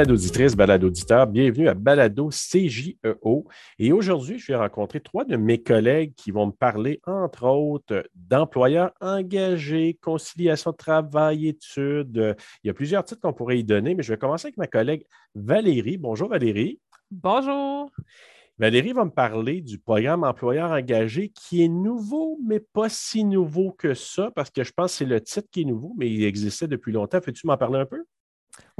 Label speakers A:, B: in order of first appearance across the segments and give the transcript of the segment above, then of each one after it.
A: balado auditrice, balado auditeur, bienvenue à Balado CJEO. Et aujourd'hui, je vais rencontrer trois de mes collègues qui vont me parler, entre autres, d'employeurs engagés, conciliation de travail, études. Il y a plusieurs titres qu'on pourrait y donner, mais je vais commencer avec ma collègue Valérie. Bonjour Valérie.
B: Bonjour.
A: Valérie va me parler du programme employeur engagé qui est nouveau, mais pas si nouveau que ça, parce que je pense que c'est le titre qui est nouveau, mais il existait depuis longtemps. Fais-tu m'en parler un peu?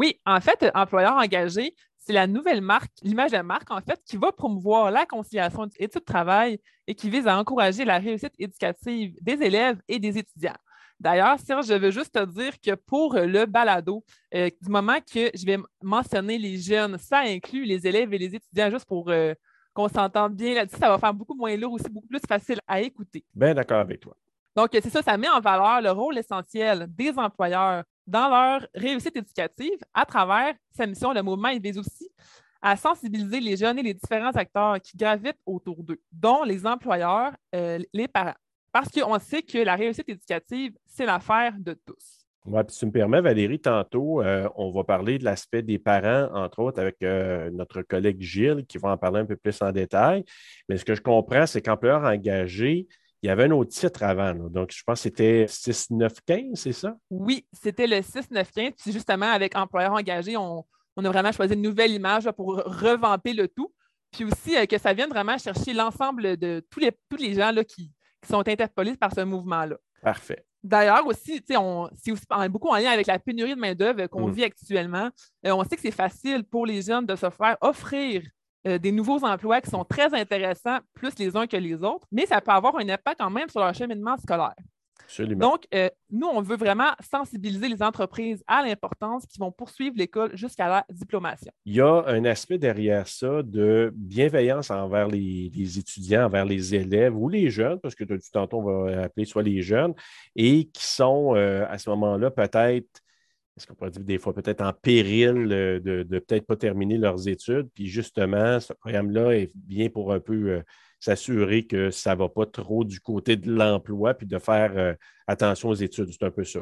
B: Oui, en fait, employeur engagé, c'est la nouvelle marque, l'image de marque, en fait, qui va promouvoir la conciliation études-travail et qui vise à encourager la réussite éducative des élèves et des étudiants. D'ailleurs, Serge, je veux juste te dire que pour le balado, euh, du moment que je vais mentionner les jeunes, ça inclut les élèves et les étudiants, juste pour euh, qu'on s'entende bien là-dessus. Ça va faire beaucoup moins lourd aussi, beaucoup plus facile à écouter.
A: Bien d'accord avec toi.
B: Donc, c'est ça, ça met en valeur le rôle essentiel des employeurs dans leur réussite éducative à travers sa mission. Le mouvement il vise aussi à sensibiliser les jeunes et les différents acteurs qui gravitent autour d'eux, dont les employeurs, euh, les parents. Parce qu'on sait que la réussite éducative, c'est l'affaire de tous.
A: Oui, si tu me permets, Valérie, tantôt, euh, on va parler de l'aspect des parents, entre autres, avec euh, notre collègue Gilles, qui va en parler un peu plus en détail. Mais ce que je comprends, c'est qu'employeur engagé, il y avait un autre titre avant. Donc, je pense que c'était 6-9-15, c'est ça?
B: Oui, c'était le 6-9-15. Puis justement, avec employeur engagé, on, a vraiment choisi une nouvelle image pour revamper le tout. Puis aussi euh, que ça vienne vraiment chercher l'ensemble de tous les, tous les gens là, qui sont interpellés par ce mouvement-là.
A: Parfait.
B: D'ailleurs, aussi, c'est aussi beaucoup en lien avec la pénurie de main-d'œuvre qu'on mm. vit actuellement. Euh, on sait que c'est facile pour les jeunes de se faire offrir euh, des nouveaux emplois qui sont très intéressants, plus les uns que les autres, mais ça peut avoir un impact quand même sur leur cheminement scolaire. Donc, euh, nous, on veut vraiment sensibiliser les entreprises à l'importance qu'ils vont poursuivre l'école jusqu'à la diplomation.
A: Il y a un aspect derrière ça de bienveillance envers les, étudiants, envers les élèves ou les jeunes, parce que du tantôt, on va appeler soit les jeunes, et qui sont euh, à ce moment-là peut-être est-ce qu'on pourrait dire des fois peut-être en péril de, peut-être pas terminer leurs études? Puis justement, ce programme-là est bien pour un peu euh, s'assurer que ça ne va pas trop du côté de l'emploi, puis de faire euh, attention aux études. C'est un peu ça.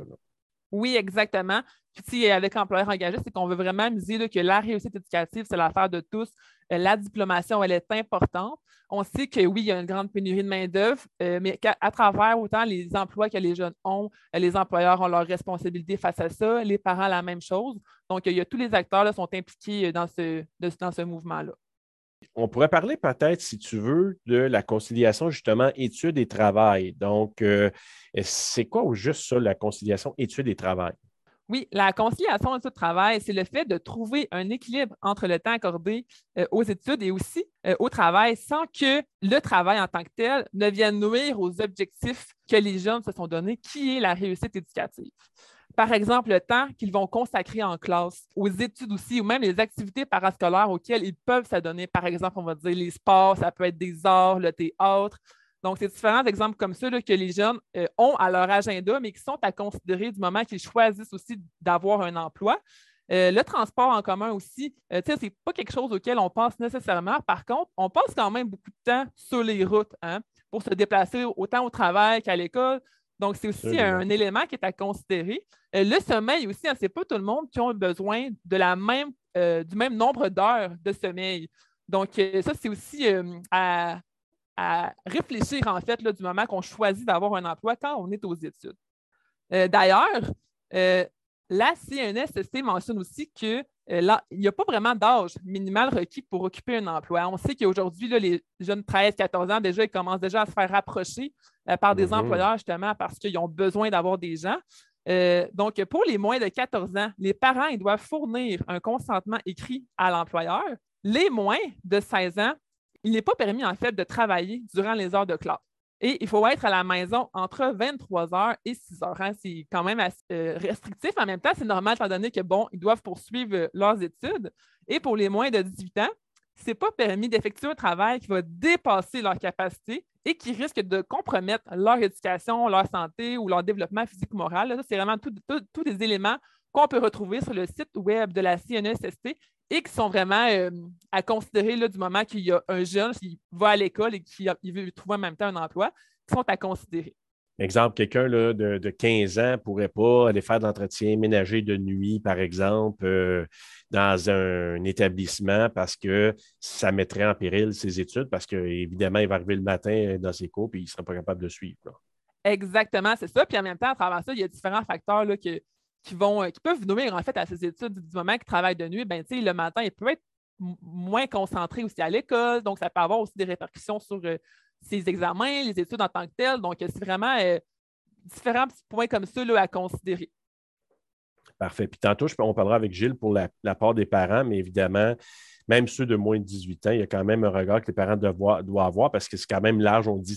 B: Oui, exactement. Puis, avec employeur engagé, c'est qu'on veut vraiment miser que la réussite éducative, c'est l'affaire de tous. Euh, la diplomation, elle est importante. On sait que oui, il y a une grande pénurie de main-d'œuvre, euh, mais qu'à travers autant les emplois que les jeunes ont, les employeurs ont leurs responsabilités face à ça, les parents, la même chose. Donc, il y a tous les acteurs là, sont impliqués dans ce, dans ce mouvement-là.
A: On pourrait parler peut-être, si tu veux, de la conciliation justement études et travail. Donc, euh, c'est quoi au juste ça, la conciliation études et travail?
B: Oui, la conciliation études-travail, c'est le fait de trouver un équilibre entre le temps accordé euh, aux études et aussi euh, au travail sans que le travail en tant que tel ne vienne nuire aux objectifs que les jeunes se sont donnés, qui est la réussite éducative par exemple, le temps qu'ils vont consacrer en classe, aux études aussi, ou même les activités parascolaires auxquelles ils peuvent s'adonner. Par exemple, on va dire les sports, ça peut être des arts, le théâtre. Donc, c'est différents exemples comme ça que les jeunes euh, ont à leur agenda, mais qui sont à considérer du moment qu'ils choisissent aussi d'avoir un emploi. Euh, le transport en commun aussi, euh, ce n'est pas quelque chose auquel on pense nécessairement. Par contre, on passe quand même beaucoup de temps sur les routes hein, pour se déplacer autant au travail qu'à l'école. Donc, c'est aussi un élément qui est à considérer. Euh, le sommeil aussi, hein, ce n'est pas tout le monde qui a besoin de la même, euh, du même nombre d'heures de sommeil. Donc, euh, ça, c'est aussi à, réfléchir, en fait, là, du moment qu'on choisit d'avoir un emploi quand on est aux études. D'ailleurs, la CNSST mentionne aussi que là, il n'y a pas vraiment d'âge minimal requis pour occuper un emploi. On sait qu'aujourd'hui, les jeunes 13-14 ans, déjà, ils commencent déjà à se faire rapprocher par des mhm. employeurs, justement, parce qu'ils ont besoin d'avoir des gens. Euh, donc, pour les moins de 14 ans, les parents ils doivent fournir un consentement écrit à l'employeur. Les moins de 16 ans, il n'est pas permis, en fait, de travailler durant les heures de classe. Et il faut être à la maison entre 23 heures et 6 heures. Hein. C'est quand même euh, restrictif. En même temps, c'est normal étant donné que, bon, ils doivent poursuivre euh, leurs études. Et pour les moins de 18 ans, ce n'est pas permis d'effectuer un travail qui va dépasser leur capacité et qui risque de compromettre leur éducation, leur santé ou leur développement physique ou moral. C'est vraiment tous des éléments qu'on peut retrouver sur le site web de la CNESST et qui sont vraiment euh, à considérer là, du moment qu'il y a un jeune qui va à l'école et qui veut trouver en même temps un emploi, qui sont à considérer.
A: Exemple, quelqu'un de, de, 15 ans ne pourrait pas aller faire de l'entretien ménager de nuit, par exemple, euh, dans un, établissement parce que ça mettrait en péril ses études, parce qu'évidemment, il va arriver le matin dans ses cours et il ne sera pas capable de suivre.
B: Exactement, c'est ça. Puis en même temps, à travers ça, il y a différents facteurs là, qui, vont, euh, qui peuvent nuire en fait à ses études du moment qu'il travaille de nuit. Ben, le matin, il peut être moins concentré aussi à l'école, donc ça peut avoir aussi des répercussions sur euh, ses examens, les études en tant que telles. Donc, c'est vraiment euh, différents points comme ça à considérer.
A: Parfait. Puis tantôt, on parlera avec Gilles pour la, part des parents, mais évidemment, même ceux de moins de 18 ans, il y a quand même un regard que les parents doivent, doivent avoir parce que c'est quand même large. On dit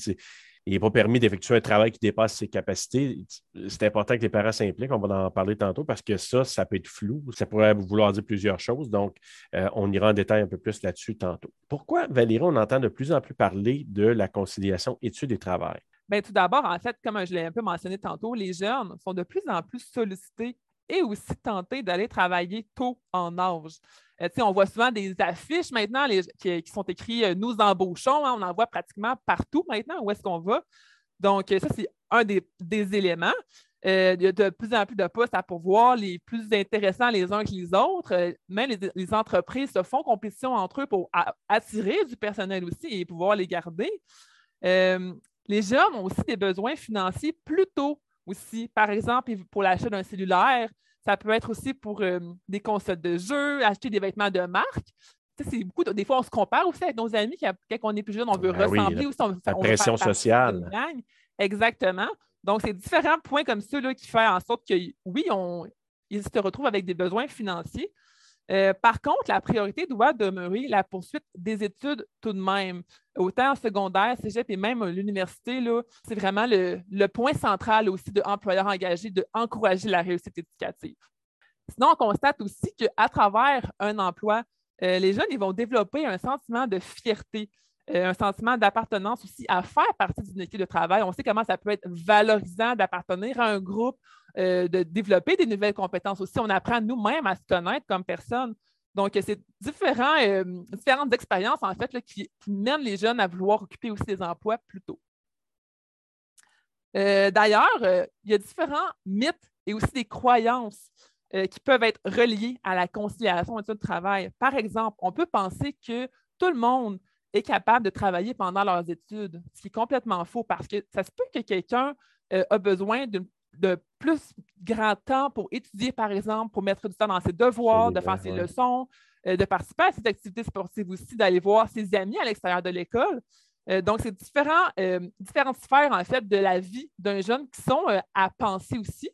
A: il n'est pas permis d'effectuer un travail qui dépasse ses capacités. C'est important que les parents s'impliquent. On va en parler tantôt parce que ça, ça peut être flou. Ça pourrait vouloir dire plusieurs choses. Donc, euh, on ira en détail un peu plus là-dessus tantôt. Pourquoi, Valérie, on entend de plus en plus parler de la conciliation études et travail?
B: Bien, tout d'abord, en fait, comme je l'ai un peu mentionné tantôt, les jeunes sont de plus en plus sollicités et aussi tentés d'aller travailler tôt en âge. Euh, on voit souvent des affiches maintenant qui, sont écrites euh, Nous embauchons. Hein, on en voit pratiquement partout maintenant où est-ce qu'on va. Donc, euh, ça, c'est un des, éléments. il y a de plus en plus de postes à pourvoir, les plus intéressants les uns que les autres. même les, entreprises se font compétition entre eux pour attirer du personnel aussi et pouvoir les garder. les jeunes ont aussi des besoins financiers plus tôt aussi. Par exemple, pour l'achat d'un cellulaire, ça peut être aussi pour euh, des consoles de jeux, acheter des vêtements de marque. C'est beaucoup des fois, on se compare aussi avec nos amis quand on est plus jeune, on veut ben ressembler
A: aussi. la pression sociale.
B: Exactement. Donc, c'est différents points comme ça qui font en sorte que, oui, on, ils se retrouvent avec des besoins financiers, euh, par contre, la priorité doit demeurer la poursuite des études tout de même. Autant en secondaire, cégep et même l'université, c'est vraiment le, point central aussi de l'employeur engagé d'encourager la réussite éducative. Sinon, on constate aussi qu'à travers un emploi, euh, les jeunes ils vont développer un sentiment de fierté, euh, un sentiment d'appartenance aussi à faire partie d'une équipe de travail. On sait comment ça peut être valorisant d'appartenir à un groupe, euh, de développer des nouvelles compétences aussi. On apprend nous-mêmes à se connaître comme personne. Donc, c'est euh, différentes expériences, en fait, qui, mènent les jeunes à vouloir occuper aussi des emplois plus tôt. Euh, d'ailleurs, il y a différents mythes et aussi des croyances qui peuvent être reliées à la conciliation et de travail. Par exemple, on peut penser que tout le monde est capable de travailler pendant leurs études, ce qui est complètement faux parce que ça se peut que quelqu'un a besoin d'une de plus grand temps pour étudier, par exemple, pour mettre du temps dans ses devoirs, de faire ses leçons, euh, de participer à ses activités sportives aussi, d'aller voir ses amis à l'extérieur de l'école. Euh, donc, c'est différents, euh, différentes sphères, en fait, de la vie d'un jeune qui sont à penser aussi.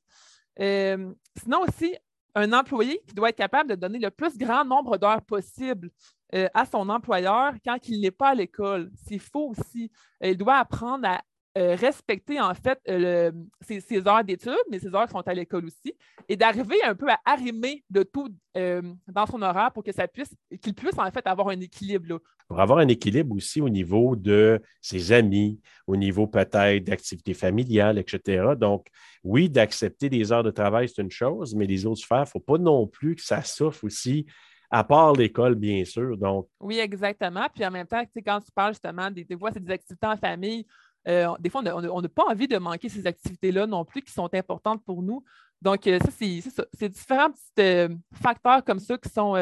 B: sinon aussi, un employé qui doit être capable de donner le plus grand nombre d'heures possible à son employeur quand il n'est pas à l'école. C'est faux aussi. Il doit apprendre à euh, respecter en fait euh, ses, heures d'études, mais ses heures sont à l'école aussi, et d'arriver un peu à arrimer de tout euh, dans son horaire pour que ça puisse, qu'il puisse en fait avoir un équilibre.
A: Pour avoir un équilibre aussi au niveau de ses amis, au niveau peut-être d'activités familiales, etc. Donc, oui, d'accepter des heures de travail, c'est une chose, mais les autres sphères, il ne faut pas non plus que ça souffre aussi à part l'école, bien sûr. Donc...
B: Oui, exactement. Puis en même temps, quand tu parles justement des, des fois, c'est des activités en famille, euh, des fois, on n'a pas envie de manquer ces activités-là non plus qui sont importantes pour nous. Donc, euh, ça, c'est différents petits euh, facteurs comme ça qui sont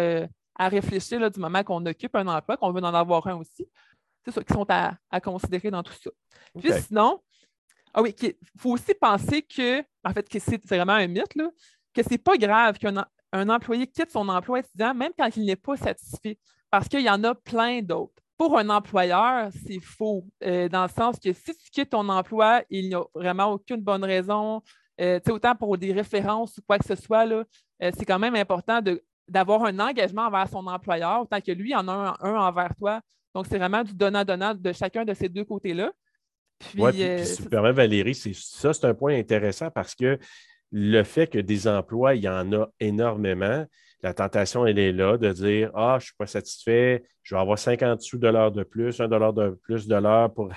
B: à réfléchir là, du moment qu'on occupe un emploi, qu'on veut en avoir un aussi. C'est ça qui sont à, considérer dans tout ça. Puis sinon, ah oui, il faut aussi penser que, en fait, que c'est vraiment un mythe, là, que ce n'est pas grave qu'un un employé quitte son emploi étudiant même quand il n'est pas satisfait, parce qu'il y en a plein d'autres pour un employeur, c'est faux, euh, dans le sens que si tu quittes ton emploi, il n'y a vraiment aucune bonne raison. Euh, autant pour des références ou quoi que ce soit, euh, c'est quand même important d'avoir un engagement envers son employeur, autant que lui en a un, envers toi. Donc, c'est vraiment du donnant-donnant de chacun de ces deux côtés-là.
A: Oui, puis, si tu permets, Valérie, ça, c'est un point intéressant parce que le fait que des emplois, il y en a énormément, la tentation, elle est là de dire Ah, je ne suis pas satisfait, je vais avoir 50 sous de de plus, un dollar de plus de l'heure pour,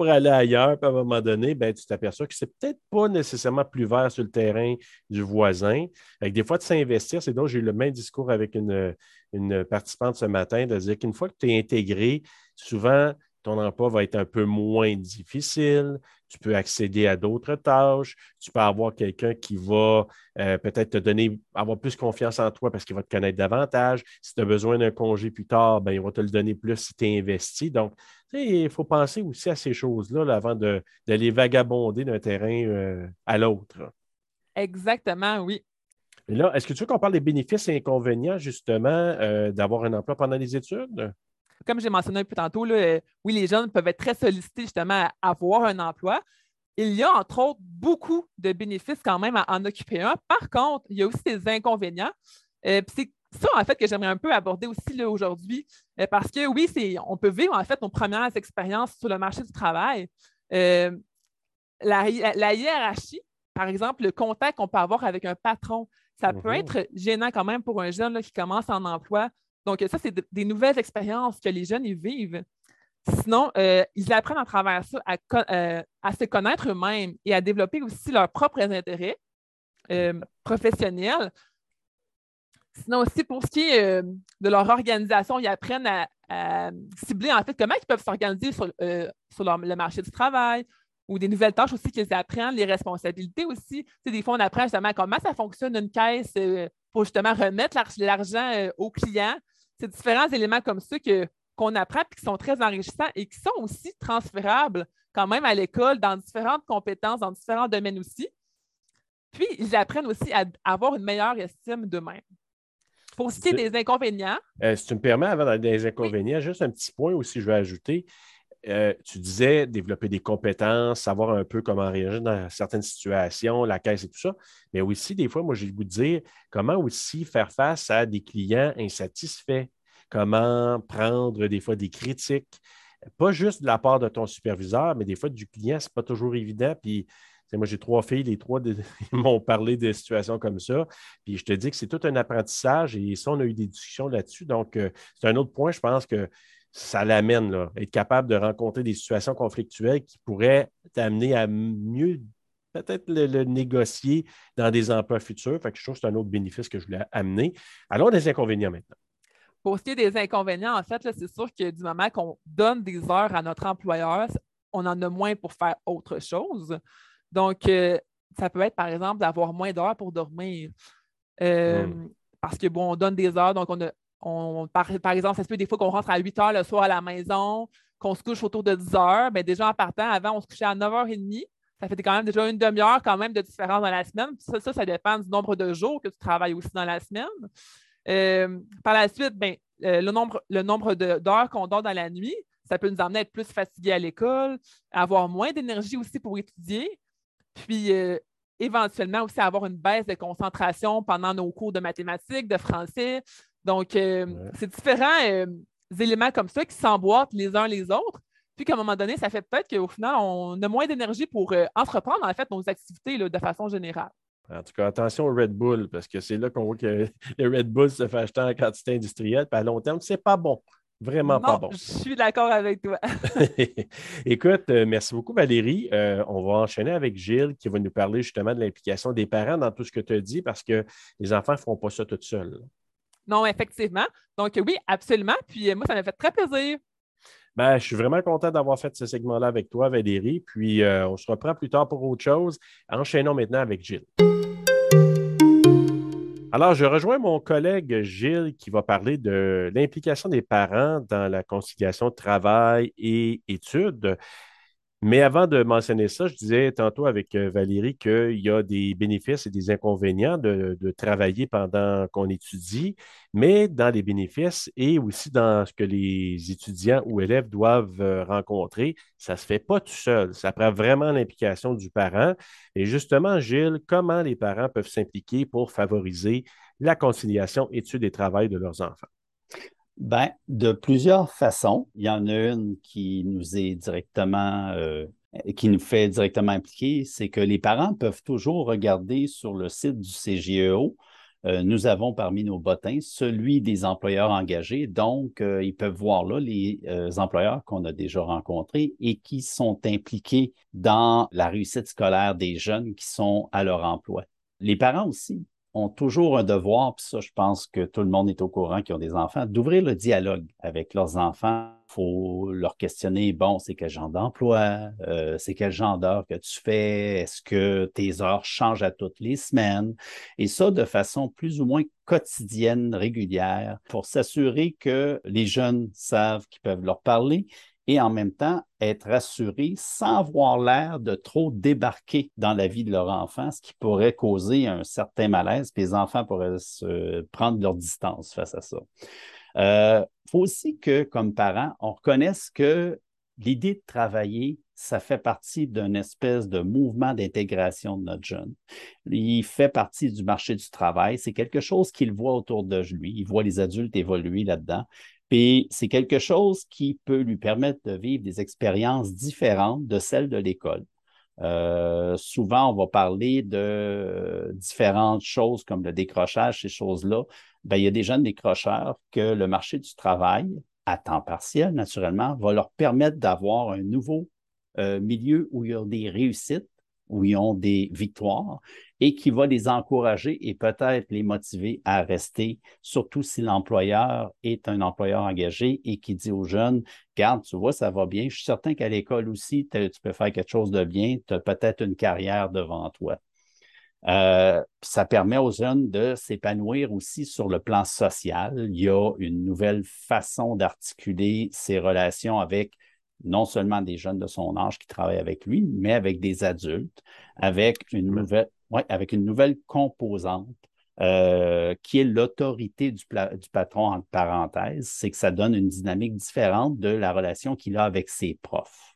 A: aller ailleurs. Puis à un moment donné, ben, tu t'aperçois que ce n'est peut-être pas nécessairement plus vert sur le terrain du voisin. Des fois, de s'investir, c'est donc j'ai eu le même discours avec une, une participante ce matin, de dire qu'une fois que tu es intégré, souvent, ton emploi va être un peu moins difficile, tu peux accéder à d'autres tâches, tu peux avoir quelqu'un qui va euh, peut-être te donner, avoir plus confiance en toi parce qu'il va te connaître davantage. Si tu as besoin d'un congé plus tard, ben, il va te le donner plus si tu es investi. Donc, il faut penser aussi à ces choses-là avant d'aller vagabonder d'un terrain euh, à l'autre.
B: Exactement, oui.
A: là, est-ce que tu veux qu'on parle des bénéfices et inconvénients, justement, euh, d'avoir un emploi pendant les études?
B: Comme j'ai mentionné un peu tantôt, oui, les jeunes peuvent être très sollicités justement à avoir un emploi. Il y a, entre autres, beaucoup de bénéfices quand même à en occuper un. Par contre, il y a aussi des inconvénients. Euh, c'est ça, en fait, que j'aimerais un peu aborder aussi aujourd'hui, euh, parce que oui, on peut vivre, en fait, nos premières expériences sur le marché du travail. Euh, la, hiérarchie, par exemple, le contact qu'on peut avoir avec un patron, ça peut mm-hmm. être gênant quand même pour un jeune qui commence en emploi. Donc, ça, c'est des nouvelles expériences que les jeunes y vivent. Sinon, euh, ils apprennent à travers ça à, à se connaître eux-mêmes et à développer aussi leurs propres intérêts professionnels. Sinon, aussi, pour ce qui est euh, de leur organisation, ils apprennent à, cibler en fait comment ils peuvent s'organiser sur, euh, le marché du travail ou des nouvelles tâches aussi qu'ils apprennent, les responsabilités aussi. des fois, on apprend justement comment ça fonctionne une caisse euh, pour justement remettre l'argent aux clients. C'est différents éléments comme ça que, qu'on apprend et qui sont très enrichissants et qui sont aussi transférables quand même à l'école dans différentes compétences, dans différents domaines aussi. Puis, ils apprennent aussi à avoir une meilleure estime d'eux-mêmes. Pour ce qui est des inconvénients.
A: Euh, si tu me permets, avant des inconvénients, juste un petit point aussi, je vais ajouter. Euh, tu disais développer des compétences, savoir un peu comment réagir dans certaines situations, la caisse et tout ça. Mais aussi, des fois, moi, j'ai le goût dire comment aussi faire face à des clients insatisfaits, comment prendre des fois des critiques, pas juste de la part de ton superviseur, mais des fois du client, ce n'est pas toujours évident. Puis moi, j'ai trois filles, les trois m'ont parlé de situations comme ça. Puis je te dis que c'est tout un apprentissage et ça, on a eu des discussions là-dessus. Donc, euh, c'est un autre point, je pense que ça l'amène, là, être capable de rencontrer des situations conflictuelles qui pourraient t'amener à mieux peut-être le, négocier dans des emplois futurs. Fait que je trouve que c'est un autre bénéfice que je voulais amener. Allons des inconvénients maintenant.
B: Pour ce qui est des inconvénients, en fait, c'est sûr que du moment qu'on donne des heures à notre employeur, on en a moins pour faire autre chose. Donc, euh, ça peut être, par exemple, d'avoir moins d'heures pour dormir. Euh, hmm. Parce que, bon, on donne des heures, donc on par, exemple, ça se peut des fois qu'on rentre à 8 heures le soir à la maison, qu'on se couche autour de 10 heures. Bien, déjà, en partant, avant, on se couchait à 9h30. Ça fait quand même déjà une demi-heure quand même de différence dans la semaine. Ça, ça, dépend du nombre de jours que tu travailles aussi dans la semaine. Euh, par la suite, bien, le nombre, le nombre d'heures qu'on donne dans la nuit, ça peut nous amener à être plus fatigués à l'école, avoir moins d'énergie aussi pour étudier. Puis, euh, éventuellement aussi avoir une baisse de concentration pendant nos cours de mathématiques, de français. Donc, euh, c'est différents euh, éléments comme ça qui s'emboîtent les uns les autres. Puis qu'à un moment donné, ça fait peut-être qu'au final, on a moins d'énergie pour entreprendre en fait nos activités de façon générale.
A: En tout cas, attention au Red Bull, parce que c'est là qu'on voit que le Red Bull se fait acheter en quantité industrielle, puis à long terme, c'est pas bon. Vraiment pas bon.
B: Je suis d'accord avec toi.
A: Écoute, euh, merci beaucoup, Valérie. Euh, on va enchaîner avec Gilles qui va nous parler justement de l'implication des parents dans tout ce que tu as dit parce que les enfants ne feront pas ça tout seuls.
B: Non, effectivement. Donc, oui, absolument. Puis euh, moi, ça m'a fait très plaisir.
A: Ben, je suis vraiment content d'avoir fait ce segment-là avec toi, Valérie. Puis, on se reprend plus tard pour autre chose. Enchaînons maintenant avec Gilles. Alors, je rejoins mon collègue Gilles qui va parler de l'implication des parents dans la conciliation travail et études. Mais avant de mentionner ça, je disais tantôt avec euh, Valérie qu'il y a des bénéfices et des inconvénients de, travailler pendant qu'on étudie, mais dans les bénéfices et aussi dans ce que les étudiants ou élèves doivent euh, rencontrer, ça ne se fait pas tout seul. Ça prend vraiment l'implication du parent. Et justement, Gilles, comment les parents peuvent s'impliquer pour favoriser la conciliation études et travail de leurs enfants?
C: Ben, de plusieurs façons. Il y en a une qui nous est directement, euh, qui nous fait directement impliquer, c'est que les parents peuvent toujours regarder sur le site du CGEO. Euh, nous avons parmi nos bottins celui des employeurs engagés. Donc, euh, ils peuvent voir là les employeurs qu'on a déjà rencontrés et qui sont impliqués dans la réussite scolaire des jeunes qui sont à leur emploi. Les parents aussi ont toujours un devoir, puis ça, je pense que tout le monde est au courant qui ont des enfants, d'ouvrir le dialogue avec leurs enfants. Il faut leur questionner, bon, c'est quel genre d'emploi, euh, c'est quel genre d'heure que tu fais, est-ce que tes heures changent à toutes les semaines, et ça de façon plus ou moins quotidienne, régulière, pour s'assurer que les jeunes savent qu'ils peuvent leur parler et en même temps être assurés sans avoir l'air de trop débarquer dans la vie de leur enfant, ce qui pourrait causer un certain malaise, puis les enfants pourraient se prendre leur distance face à ça. Il euh, faut aussi que, comme parents, on reconnaisse que l'idée de travailler, ça fait partie d'un espèce de mouvement d'intégration de notre jeune. Il fait partie du marché du travail. C'est quelque chose qu'il voit autour de lui. Il voit les adultes évoluer là-dedans. Puis c'est quelque chose qui peut lui permettre de vivre des expériences différentes de celles de l'école. Euh, souvent, on va parler de différentes choses comme le décrochage, ces choses-là. Ben, il y a des jeunes décrocheurs que le marché du travail, à temps partiel, naturellement, va leur permettre d'avoir un nouveau euh, milieu où il y a des réussites, où ils ont des victoires et qui va les encourager et peut-être les motiver à rester, surtout si l'employeur est un employeur engagé et qui dit aux jeunes, garde, tu vois, ça va bien, je suis certain qu'à l'école aussi, tu peux faire quelque chose de bien, tu as peut-être une carrière devant toi. Euh, ça permet aux jeunes de s'épanouir aussi sur le plan social. Il y a une nouvelle façon d'articuler ses relations avec non seulement des jeunes de son âge qui travaillent avec lui, mais avec des adultes, avec une nouvelle, avec une nouvelle composante euh, qui est l'autorité du, du, patron entre parenthèses, c'est que ça donne une dynamique différente de la relation qu'il a avec ses profs.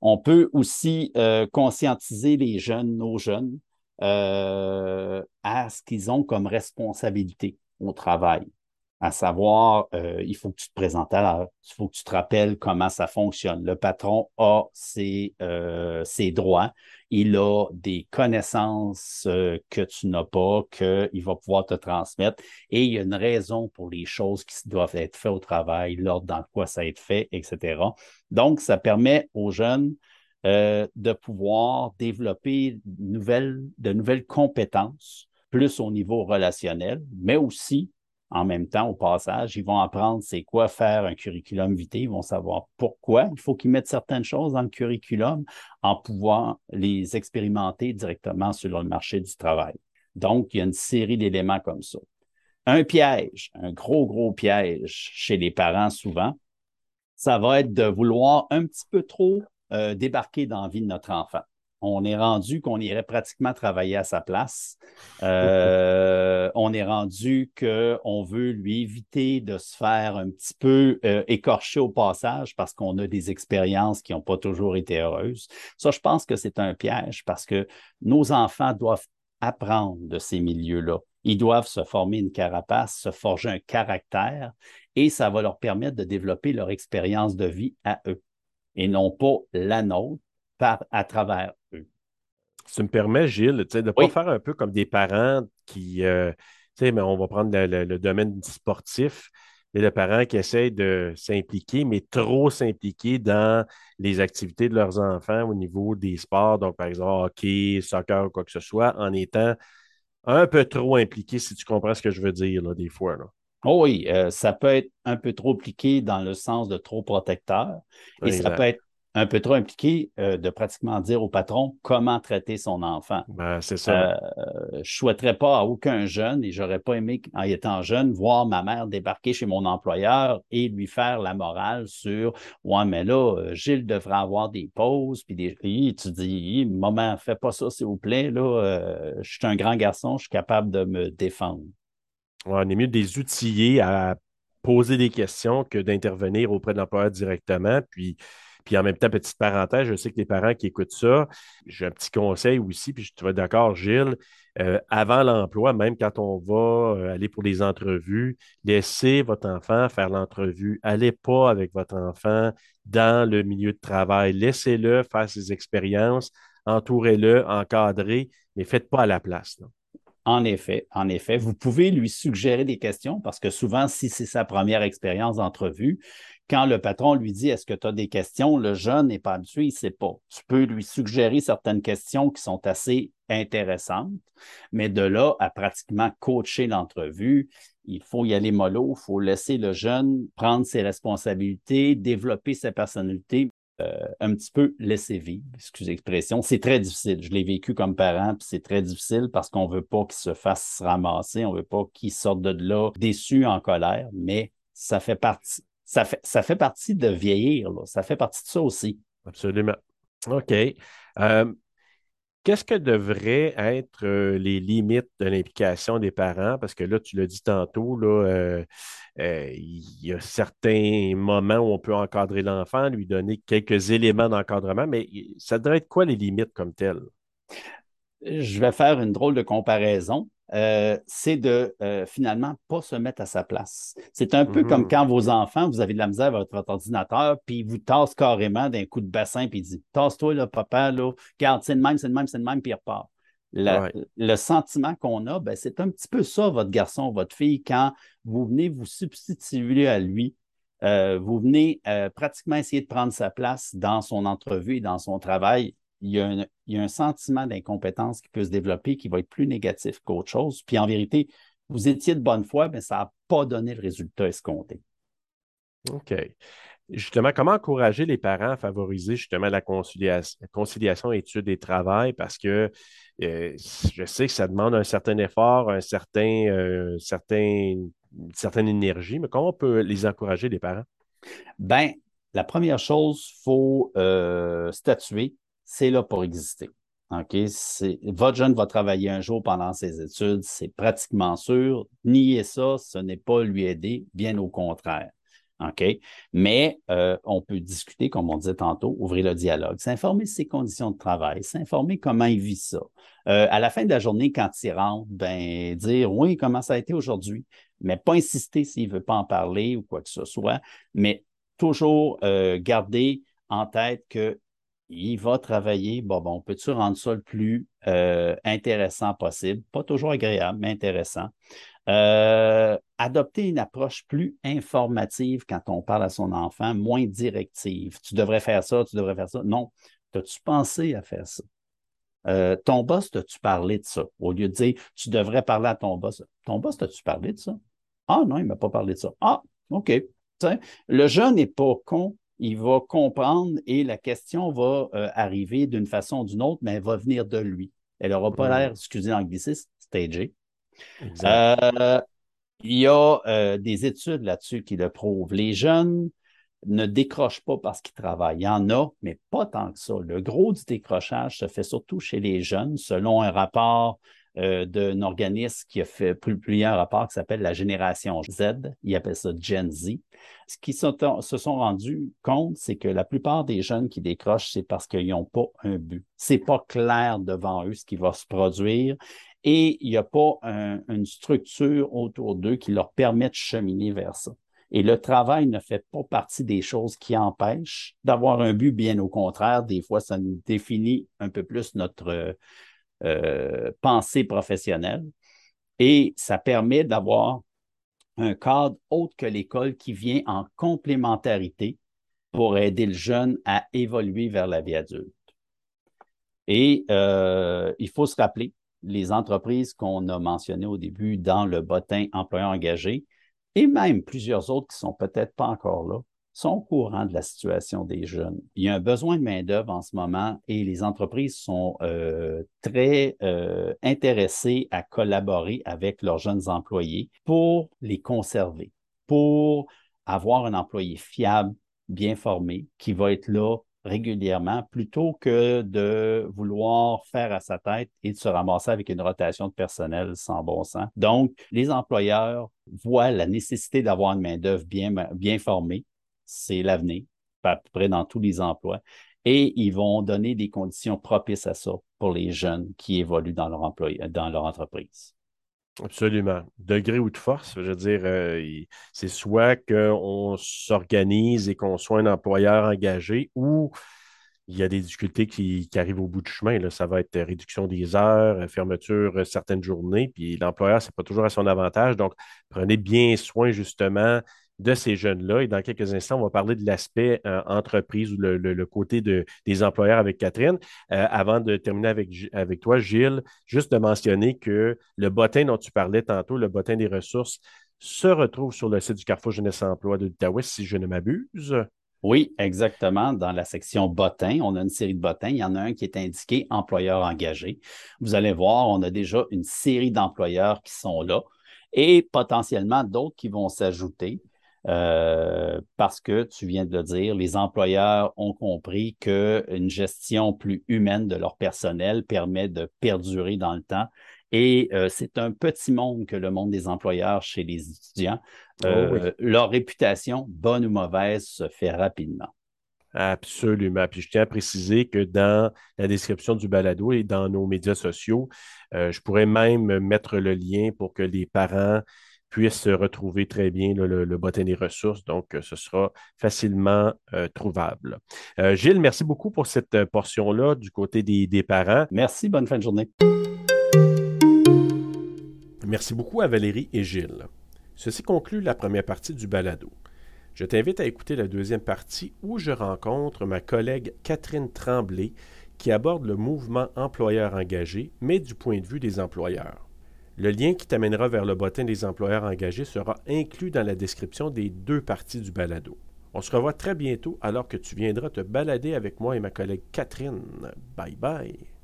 C: On peut aussi euh, conscientiser les jeunes, nos jeunes, euh, à ce qu'ils ont comme responsabilité au travail à savoir, euh, il faut que tu te présentes à l'heure, il faut que tu te rappelles comment ça fonctionne. Le patron a ses, euh, ses droits, il a des connaissances euh, que tu n'as pas, qu'il va pouvoir te transmettre, et il y a une raison pour les choses qui doivent être faites au travail, l'ordre dans quoi ça va être fait, etc. Donc, ça permet aux jeunes de pouvoir développer de nouvelles compétences, plus au niveau relationnel, mais aussi en même temps, au passage, ils vont apprendre c'est quoi faire un curriculum vitae, ils vont savoir pourquoi il faut qu'ils mettent certaines choses dans le curriculum en pouvant les expérimenter directement sur le marché du travail. Donc, il y a une série d'éléments comme ça. Un piège, un gros, gros piège chez les parents souvent, ça va être de vouloir un petit peu trop euh, débarquer dans la vie de notre enfant on est rendu qu'on irait pratiquement travailler à sa place. Euh, on est rendu qu'on veut lui éviter de se faire un petit peu euh, écorcher au passage parce qu'on a des expériences qui n'ont pas toujours été heureuses. Ça, je pense que c'est un piège parce que nos enfants doivent apprendre de ces milieux-là. Ils doivent se former une carapace, se forger un caractère et ça va leur permettre de développer leur expérience de vie à eux et non pas la nôtre par, à travers eux.
A: tu me permets, Gilles, de ne pas faire un peu comme des parents qui, euh, mais on va prendre le, domaine sportif, et le parent qui essaie de s'impliquer, mais trop s'impliquer dans les activités de leurs enfants au niveau des sports, donc par exemple hockey, soccer ou quoi que ce soit, en étant un peu trop impliqué, si tu comprends ce que je veux dire, là, des fois. Là.
C: Oh oui, euh, ça peut être un peu trop impliqué dans le sens de trop protecteur. Et ça peut être un peu trop impliqué euh, de pratiquement dire au patron comment traiter son enfant.
A: Ben, c'est ça. Euh,
C: je ne souhaiterais pas à aucun jeune, et j'aurais pas aimé, en étant jeune, voir ma mère débarquer chez mon employeur et lui faire la morale sur Ouais, mais là, euh, Gilles devrait avoir des pauses, puis des. tu dis Maman, fais pas ça, s'il vous plaît. Là, je suis un grand garçon, je suis capable de me défendre.
A: on est mieux des outiller à poser des questions que d'intervenir auprès de l'employeur directement. Puis puis en même temps, petite parenthèse, je sais que les parents qui écoutent ça, j'ai un petit conseil aussi, puis tu vas d'accord, Gilles, euh, avant l'emploi, même quand on va euh, aller pour des entrevues, laissez votre enfant faire l'entrevue. Allez pas avec votre enfant dans le milieu de travail. Laissez-le faire ses expériences, entourez-le, encadrez, mais faites pas à la place.
C: En effet, en effet, vous pouvez lui suggérer des questions parce que souvent, si c'est sa première expérience d'entrevue, quand le patron lui dit Est-ce que tu as des questions? Le jeune n'est pas habitué, il ne sait pas. Tu peux lui suggérer certaines questions qui sont assez intéressantes, mais de là à pratiquement coacher l'entrevue, il faut y aller mollo, il faut laisser le jeune prendre ses responsabilités, développer sa personnalité, euh, un petit peu laisser vivre, excusez l'expression. C'est très difficile. Je l'ai vécu comme parent, puis c'est très difficile parce qu'on ne veut pas qu'il se fasse ramasser, on ne veut pas qu'il sorte de là déçu, en colère, mais ça fait partie. Ça fait, ça fait partie de vieillir, ça fait partie de ça aussi.
A: Absolument. OK. Euh, Qu'est-ce que devraient être euh, les limites de l'implication des parents? Parce que là, tu l'as dit tantôt, euh, il y a certains moments où on peut encadrer l'enfant, lui donner quelques éléments d'encadrement, mais ça devrait être quoi les limites comme telles?
C: Je vais faire une drôle de comparaison. Euh, c'est de euh, finalement pas se mettre à sa place. C'est un peu comme mhm. quand vos enfants, vous avez de la misère avec votre ordinateur, puis ils vous tassent carrément d'un coup de bassin, puis ils disent Tasse-toi, là, papa, là, garde, c'est le même, c'est le même, c'est le même, puis il repart. Le sentiment qu'on a, ben, c'est un petit peu ça, votre garçon, votre fille, quand vous venez vous substituer à lui. Euh, vous venez pratiquement essayer de prendre sa place dans son entrevue et dans son travail il y, a un, sentiment d'incompétence qui peut se développer qui va être plus négatif qu'autre chose. Puis en vérité, vous étiez de bonne foi, mais ça n'a pas donné le résultat escompté.
A: OK. Justement, comment encourager les parents à favoriser justement la conciliation, conciliation études et travail? Parce que euh, je sais que ça demande un certain effort, un certain, euh, certain, une certaine énergie, mais comment on peut les encourager, les parents?
C: Bien, la première chose, il faut euh, statuer c'est là pour exister. OK? Votre jeune va travailler un jour pendant ses études, c'est pratiquement sûr. Nier ça, ce n'est pas lui aider, bien au contraire. OK? Mais euh, on peut discuter, comme on disait tantôt, ouvrir le dialogue, s'informer de ses conditions de travail, s'informer comment il vit ça. Euh, à la fin de la journée, quand il rentre, ben, dire oui, comment ça a été aujourd'hui, mais pas insister s'il ne veut pas en parler ou quoi que ce soit, mais toujours euh, garder en tête que il va travailler. Bon, bon, peut-tu rendre ça le plus euh, intéressant possible? Pas toujours agréable, mais intéressant. Euh, adopter une approche plus informative quand on parle à son enfant, moins directive. Tu devrais faire ça, tu devrais faire ça. Non. As-tu pensé à faire ça? Euh, ton boss, as-tu parlé de ça? Au lieu de dire, tu devrais parler à ton boss. Ton boss, as-tu parlé de ça? Ah non, il ne m'a pas parlé de ça. Ah, OK. le jeune n'est pas con, il va comprendre et la question va euh, arriver d'une façon ou d'une autre, mais elle va venir de lui. Elle n'aura pas l'air, excusez l'anglicisme, stagé. Euh, il y a euh, des études là-dessus qui le prouvent. Les jeunes ne décrochent pas parce qu'ils travaillent. Il y en a, mais pas tant que ça. Le gros du décrochage se fait surtout chez les jeunes, selon un rapport d'un organisme qui a fait publié un rapport qui s'appelle la génération Z. Il appelle ça Gen Z. Ce qu'ils se sont rendus compte, c'est que la plupart des jeunes qui décrochent, c'est parce qu'ils n'ont pas un but. C'est pas clair devant eux ce qui va se produire et il n'y a pas une structure autour d'eux qui leur permet de cheminer vers ça. Et le travail ne fait pas partie des choses qui empêchent d'avoir un but, bien au contraire, des fois, ça nous définit un peu plus notre euh, pensée professionnelle et ça permet d'avoir un cadre autre que l'école qui vient en complémentarité pour aider le jeune à évoluer vers la vie adulte. Et euh, il faut se rappeler, les entreprises qu'on a mentionnées au début dans le bottin employeur engagé, et même plusieurs autres qui sont peut-être pas encore là, sont au courant de la situation des jeunes. Il y a un besoin de main-d'œuvre en ce moment et les entreprises sont euh, très euh, intéressées à collaborer avec leurs jeunes employés pour les conserver, pour avoir un employé fiable, bien formé, qui va être là régulièrement plutôt que de vouloir faire à sa tête et de se ramasser avec une rotation de personnel sans bon sens. Donc, les employeurs voient la nécessité d'avoir une main-d'œuvre bien, bien formée c'est l'avenir, à peu près dans tous les emplois. Et ils vont donner des conditions propices à ça pour les jeunes qui évoluent dans leur, dans leur entreprise.
A: Absolument. Degré ou de force, je veux dire, euh, c'est soit qu'on s'organise et qu'on soit un employeur engagé ou il y a des difficultés qui, arrivent au bout du chemin. Là. Ça va être réduction des heures, fermeture certaines journées, puis l'employeur, ce n'est pas toujours à son avantage. Donc, prenez bien soin justement de ces jeunes-là. Et dans quelques instants, on va parler de l'aspect euh, entreprise ou le, côté des employeurs avec Catherine. Euh, avant de terminer avec, toi, Gilles, juste de mentionner que le bottin dont tu parlais tantôt, le bottin des ressources, se retrouve sur le site du Carrefour Jeunesse Emploi de l'Outaouais, si je ne m'abuse.
C: Oui, exactement. Dans la section bottin, on a une série de bottins. Il y en a un qui est indiqué employeur engagé. Vous allez voir, on a déjà une série d'employeurs qui sont là et potentiellement d'autres qui vont s'ajouter. Euh, parce que tu viens de le dire, les employeurs ont compris qu'une gestion plus humaine de leur personnel permet de perdurer dans le temps. Et euh, c'est un petit monde que le monde des employeurs chez les étudiants. Oh euh, leur réputation, bonne ou mauvaise, se fait rapidement.
A: Absolument. Puis je tiens à préciser que dans la description du balado et dans nos médias sociaux, je pourrais même mettre le lien pour que les parents puisse retrouver très bien le, le, bottin des ressources. Donc, euh, ce sera facilement euh, trouvable. Euh, Gilles, merci beaucoup pour cette portion-là du côté des, des, parents.
C: Merci, bonne fin de journée.
A: Merci beaucoup à Valérie et Gilles. Ceci conclut la première partie du balado. Je t'invite à écouter la deuxième partie où je rencontre ma collègue Catherine Tremblay qui aborde le mouvement employeur engagé, mais du point de vue des employeurs. Le lien qui t'amènera vers le bottin des employeurs engagés sera inclus dans la description des deux parties du balado. On se revoit très bientôt alors que tu viendras te balader avec moi et ma collègue Catherine. Bye bye.